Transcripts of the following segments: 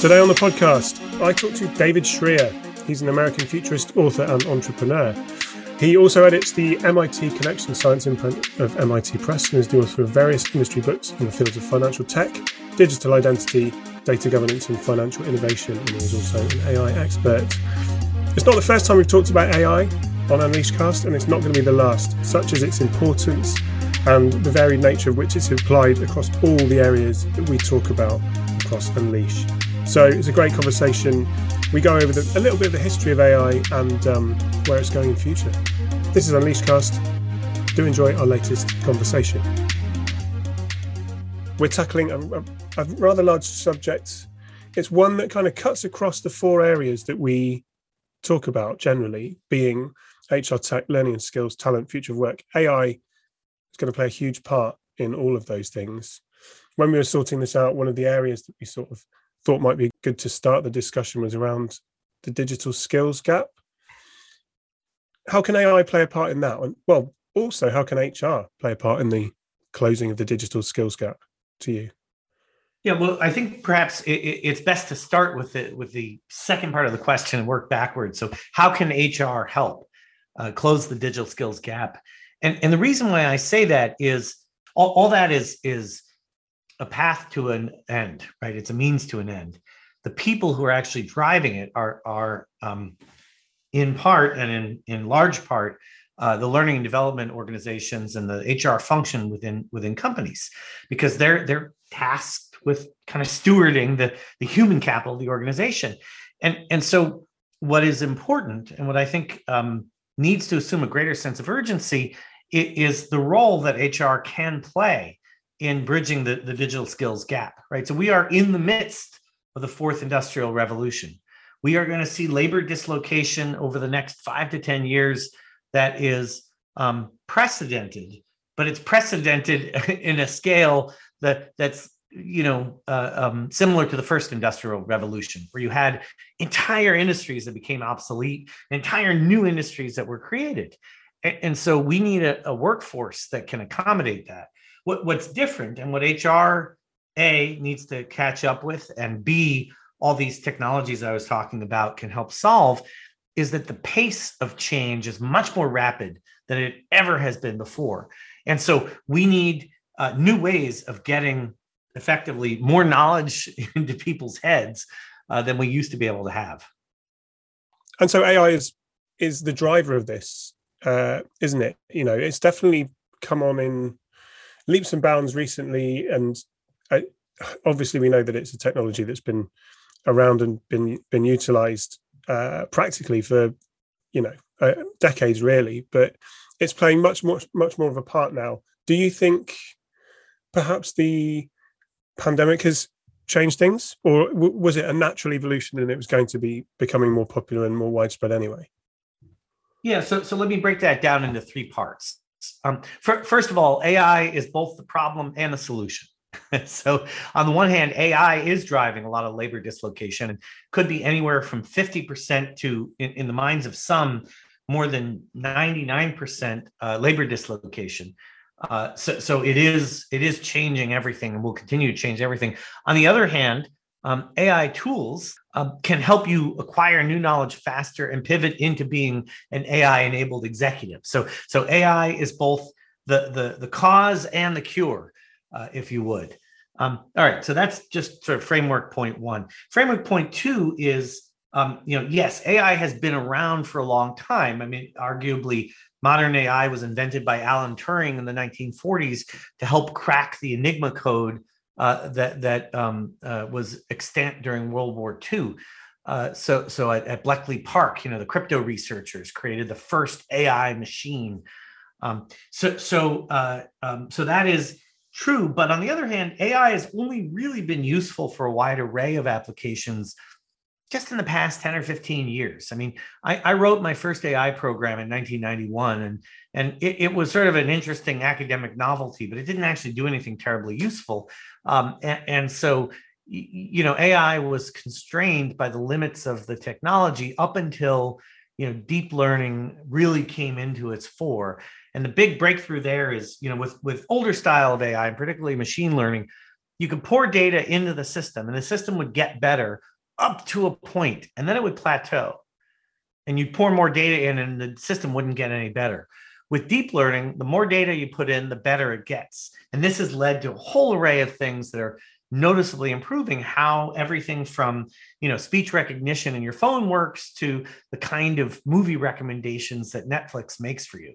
Today on the podcast, I talked to David Shrier. He's an American futurist, author, and entrepreneur. He also edits the MIT Connection Science imprint of MIT Press and is the author of various industry books in the fields of financial tech, digital identity, data governance, and financial innovation. And he's also an AI expert. It's not the first time we've talked about AI on Unleashcast, and it's not going to be the last, such as its importance and the varied nature of which it's applied across all the areas that we talk about across Unleash. So it's a great conversation. We go over the, a little bit of the history of AI and um, where it's going in the future. This is Unleashcast. Do enjoy our latest conversation. We're tackling a, a, a rather large subject. It's one that kind of cuts across the four areas that we talk about generally, being HR tech, learning and skills, talent, future of work. AI is going to play a huge part in all of those things. When we were sorting this out, one of the areas that we sort of thought might be good to start the discussion was around the digital skills gap. How can AI play a part in that? And well, also, how can HR play a part in the closing of the digital skills gap to you? Yeah, well, I think perhaps it, it's best to start with the with the second part of the question and work backwards. So, how can HR help uh, close the digital skills gap? And and the reason why I say that is all, all that is is a path to an end, right? It's a means to an end. The people who are actually driving it are are um, in part and in in large part uh, the learning and development organizations and the HR function within within companies, because they're they're tasked with kind of stewarding the the human capital of the organization, and and so what is important and what I think um, needs to assume a greater sense of urgency is the role that HR can play in bridging the, the digital skills gap, right? So we are in the midst of the fourth industrial revolution. We are going to see labor dislocation over the next five to 10 years that is um, precedented, but it's precedented in a scale that that's you know uh, um, similar to the first industrial revolution where you had entire industries that became obsolete entire new industries that were created and, and so we need a, a workforce that can accommodate that what, what's different and what HR A needs to catch up with and B, all these technologies I was talking about can help solve is that the pace of change is much more rapid than it ever has been before. And so we need uh, new ways of getting effectively more knowledge into people's heads uh, than we used to be able to have. And so AI is is the driver of this, uh, isn't it? You know, it's definitely come on in leaps and bounds recently, and I, obviously we know that it's a technology that's been around and been been utilized uh, practically for you know uh, decades, really. But it's playing much much much more of a part now. Do you think perhaps the pandemic has changed things, or w- was it a natural evolution and it was going to be becoming more popular and more widespread anyway? Yeah, so so let me break that down into three parts. Um, for, first of all, AI is both the problem and the solution. so, on the one hand, AI is driving a lot of labor dislocation and could be anywhere from 50% to, in, in the minds of some, more than 99% uh, labor dislocation. Uh, so, so it is it is changing everything and will continue to change everything. On the other hand, um, AI tools um, can help you acquire new knowledge faster and pivot into being an AI enabled executive. So, so AI is both the the the cause and the cure, uh, if you would. Um, all right, so that's just sort of framework point one. Framework point two is, um, you know, yes, AI has been around for a long time. I mean, arguably, modern AI was invented by Alan Turing in the 1940s to help crack the Enigma code uh, that that um, uh, was extant during World War II. Uh, so so at, at, Bletchley Park, you know, the crypto researchers created the first AI machine. Um, so so uh, um, so that is true. But on the other hand, AI has only really been useful for a wide array of applications just in the past 10 or 15 years. I mean, I, I wrote my first AI program in 1991, and, and it, it, was sort of an interesting academic novelty, but it didn't actually do anything terribly useful. Um, and, and so, you know, AI was constrained by the limits of the technology up until, you know, deep learning really came into its fore. And the big breakthrough there is, you know, with, with older style of AI, and particularly machine learning, you could pour data into the system and the system would get better up to a point and then it would plateau. And you'd pour more data in and the system wouldn't get any better. With deep learning the more data you put in the better it gets. And this has led to a whole array of things that are noticeably improving how everything from you know speech recognition in your phone works to the kind of movie recommendations that netflix makes for you.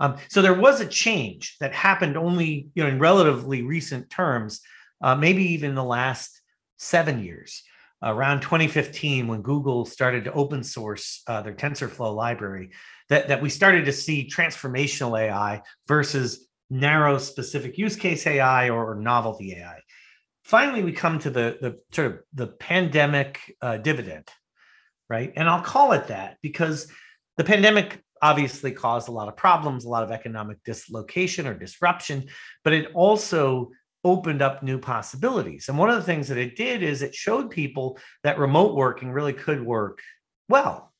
Um, so there was a change that happened only you know in relatively recent terms uh, maybe even the last seven years around 2015 when google started to open source uh, their tensorflow library that, that we started to see transformational ai versus narrow specific use case ai or novelty ai finally we come to the the sort of the pandemic uh, dividend right? And i'll call it that because the pandemic obviously caused a lot of problems a lot of economic dislocation or disruption but it also opened up new possibilities and one of the things that it did is it showed people that remote working really could work well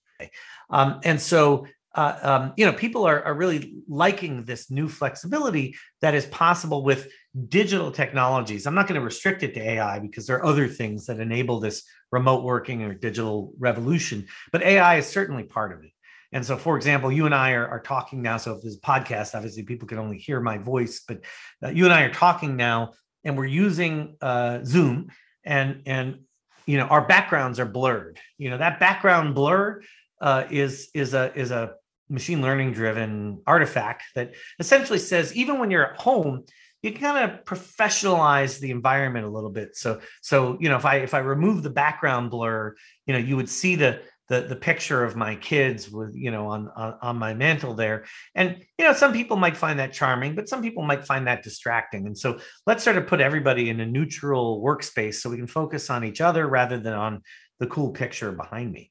um, and so uh, um, you know, people are, are really liking this new flexibility that is possible with digital technologies. I'm not going to restrict it to AI because there are other things that enable this remote working or digital revolution, but AI is certainly part of it. And so, for example, you and I are, are talking now. So, if this podcast, obviously people can only hear my voice, but uh, you and I are talking now, and we're using uh, Zoom, and and you know our backgrounds are blurred. You know that background blur uh, is is a is a machine learning driven artifact that essentially says even when you're at home you can kind of professionalize the environment a little bit so so you know if i if i remove the background blur you know you would see the the, the picture of my kids with you know on, on on my mantle there and you know some people might find that charming but some people might find that distracting and so let's sort of put everybody in a neutral workspace so we can focus on each other rather than on the cool picture behind me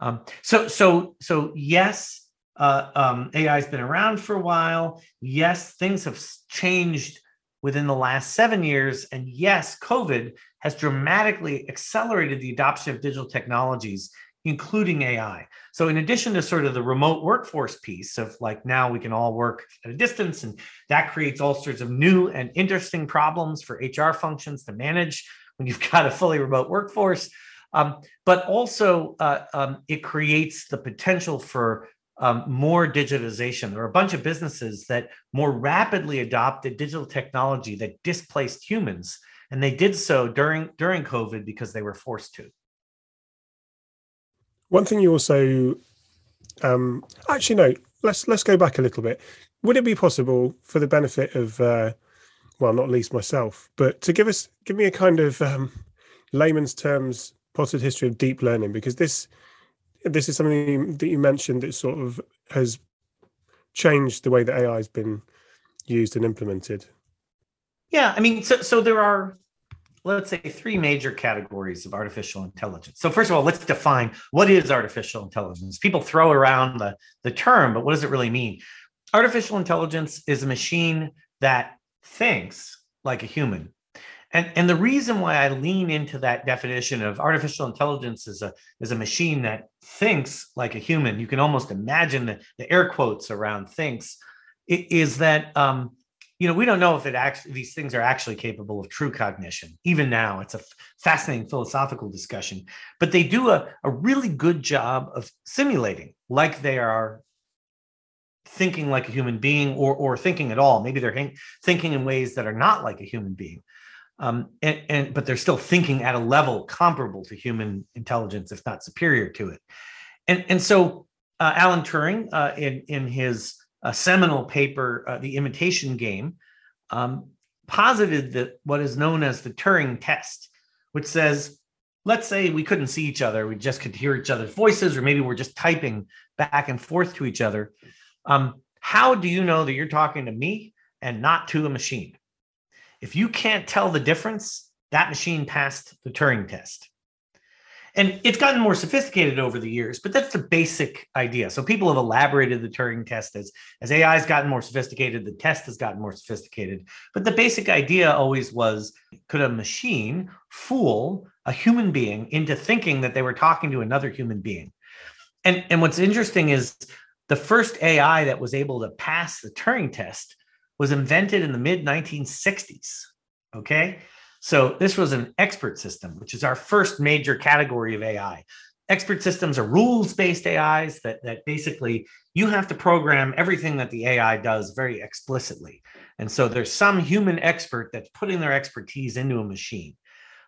um, so so so yes uh, um, AI has been around for a while. Yes, things have changed within the last seven years. And yes, COVID has dramatically accelerated the adoption of digital technologies, including AI. So, in addition to sort of the remote workforce piece of like now we can all work at a distance, and that creates all sorts of new and interesting problems for HR functions to manage when you've got a fully remote workforce. Um, but also, uh, um, it creates the potential for um, more digitization. There are a bunch of businesses that more rapidly adopted digital technology that displaced humans, and they did so during during COVID because they were forced to. One thing you also, um, actually no, let's let's go back a little bit. Would it be possible for the benefit of, uh, well, not least myself, but to give us give me a kind of um, layman's terms potted history of deep learning because this this is something that you mentioned that sort of has changed the way that AI has been used and implemented. Yeah, I mean, so so there are let's say three major categories of artificial intelligence. So first of all, let's define what is artificial intelligence. People throw around the the term, but what does it really mean? Artificial intelligence is a machine that thinks like a human and, and the reason why I lean into that definition of artificial intelligence is a, is a machine that thinks like a human, you can almost imagine the, the air quotes around thinks, is that um, you know we don't know if it actually these things are actually capable of true cognition even now it's a fascinating philosophical discussion but they do a, a really good job of simulating like they are thinking like a human being or or thinking at all maybe they're thinking in ways that are not like a human being um, and, and but they're still thinking at a level comparable to human intelligence, if not superior to it. And and so uh, Alan Turing, uh, in in his uh, seminal paper, uh, "The Imitation Game," um, posited that what is known as the Turing test, which says, let's say we couldn't see each other, we just could hear each other's voices, or maybe we're just typing back and forth to each other. Um, how do you know that you're talking to me and not to a machine? If you can't tell the difference, that machine passed the Turing test. And it's gotten more sophisticated over the years, but that's the basic idea. So people have elaborated the Turing test as, as AI has gotten more sophisticated, the test has gotten more sophisticated. But the basic idea always was could a machine fool a human being into thinking that they were talking to another human being? And, and what's interesting is the first AI that was able to pass the Turing test was invented in the mid 1960s. Okay. So this was an expert system, which is our first major category of AI. Expert systems are rules-based AIs that, that basically you have to program everything that the AI does very explicitly. And so there's some human expert that's putting their expertise into a machine.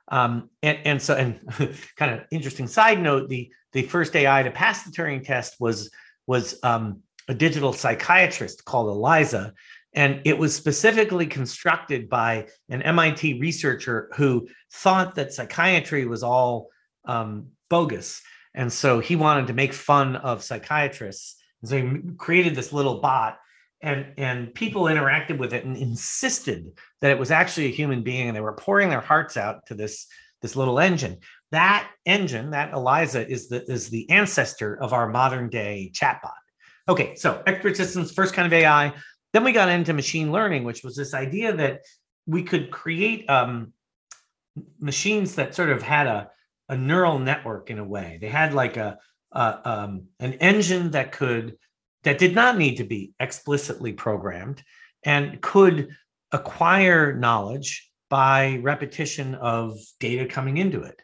Um, and, and so, and kind of interesting side note, the the first AI to pass the Turing test was was um, a digital psychiatrist called Eliza, and it was specifically constructed by an MIT researcher who thought that psychiatry was all um, bogus, and so he wanted to make fun of psychiatrists. And so he created this little bot and and people interacted with it and insisted that it was actually a human being. And they were pouring their hearts out to this this little engine. That engine that eliza is the is the ancestor of our modern day chatbot. Okay so expert systems first kind of ai then we got into machine learning which was this idea that we could create um, machines that sort of had a, a neural network in a way they had like a, a um, an engine that could that did not need to be explicitly programmed and could acquire knowledge by repetition of data coming into it.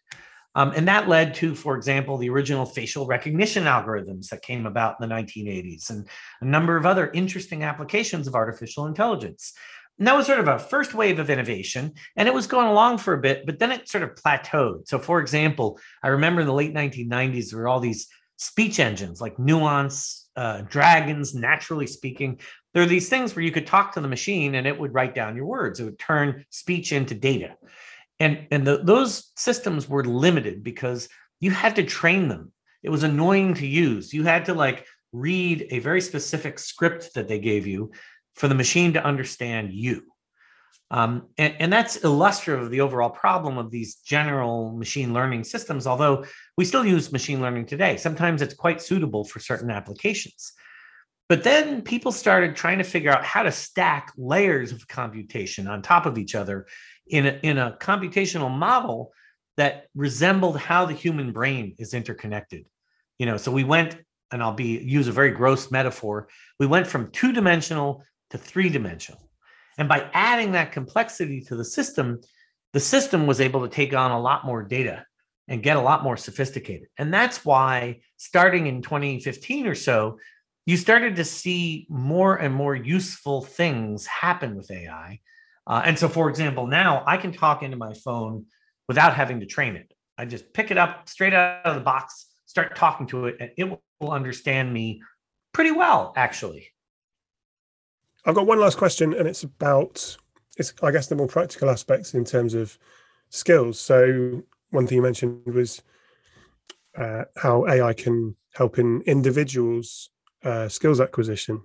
Um, and that led to, for example, the original facial recognition algorithms that came about in the 1980s and a number of other interesting applications of artificial intelligence. And that was sort of a first wave of innovation, and it was going along for a bit, but then it sort of plateaued. So, for example, I remember in the late 1990s, there were all these speech engines like Nuance, uh, dragons, NaturallySpeaking. There are these things where you could talk to the machine and it would write down your words. It would turn speech into data. And, and the, those systems were limited because you had to train them. It was annoying to use. You had to like read a very specific script that they gave you for the machine to understand you. Um, and, and, that's illustrative of the overall problem of these general machine learning systems, although we still use machine learning today. Sometimes it's quite suitable for certain applications. But then people started trying to figure out how to stack layers of computation on top of each other in a, in a computational model that resembled how the human brain is interconnected. You know, so we went, and I'll be use a very gross metaphor, we went from two dimensional to three dimensional and by adding that complexity to the system, the system was able to take on a lot more data and get a lot more sophisticated. And that's why, starting in 2015 or so, you started to see more and more useful things happen with AI. Uh, and so, for example, now I can talk into my phone without having to train it. I just pick it up straight out of the box, start talking to it, and it will understand me pretty well, actually. I've got one last question, and it's about it's I guess the more practical aspects in terms of skills. So one thing you mentioned was uh, how AI can help in individuals' uh, skills acquisition,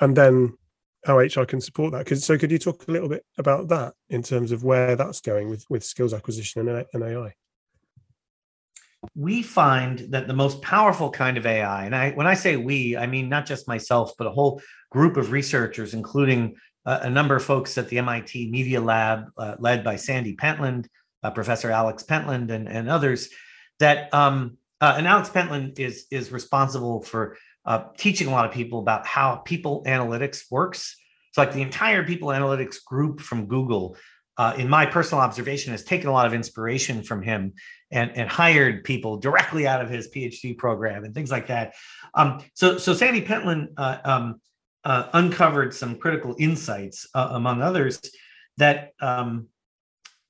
and then how HR can support that. Cause, so could you talk a little bit about that in terms of where that's going with with skills acquisition and, and AI? we find that the most powerful kind of AI, and I, when I say we, I mean not just myself, but a whole group of researchers, including a number of folks at the MIT Media Lab, uh, led by Sandy Pentland, uh, Professor Alex Pentland, and, and others. That um, uh, and Alex Pentland is is responsible for uh, teaching a lot of people about how people analytics works. It's like the entire people analytics group from Google uh, in my personal observation, has taken a lot of inspiration from him and, and hired people directly out of his PhD program and things like that. Um, so, so Sandy Pentland uh, um, uh, uncovered some critical insights, uh, among others, that um,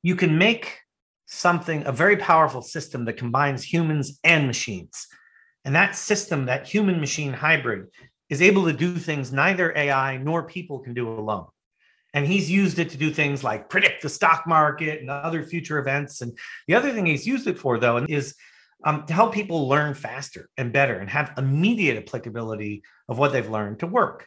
you can make something a very powerful system that combines humans and machines. And that system, that human machine hybrid, is able to do things neither AI nor people can do alone and he's used it to do things like predict the stock market and other future events. And the other thing he's used it for, though, is um, to help people learn faster and better and have immediate applicability of what they've learned to work.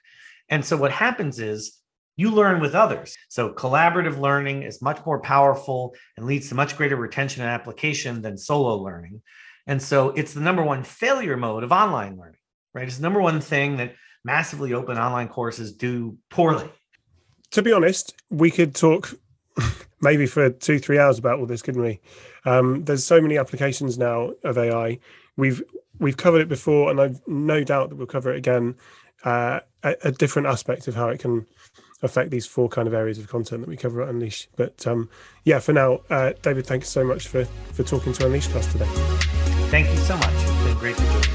And so what happens is you learn with others. So collaborative learning is much more powerful and leads to much greater retention and application than solo learning. And so it's the number one failure mode of online learning, right? It's the number one thing that massively open online courses do poorly. To be honest, we could talk maybe for two, three hours about all this, couldn't we? Um, there's so many applications now of AI. We've we've covered it before, and I've no doubt that we'll cover it again. Uh, a, a, different aspect of how it can affect these four kind of areas of content that we cover at Unleash. But um, yeah, for now, uh, David, thanks so much for for talking to Unleashcast today. Thank you so much. It's been great to join you.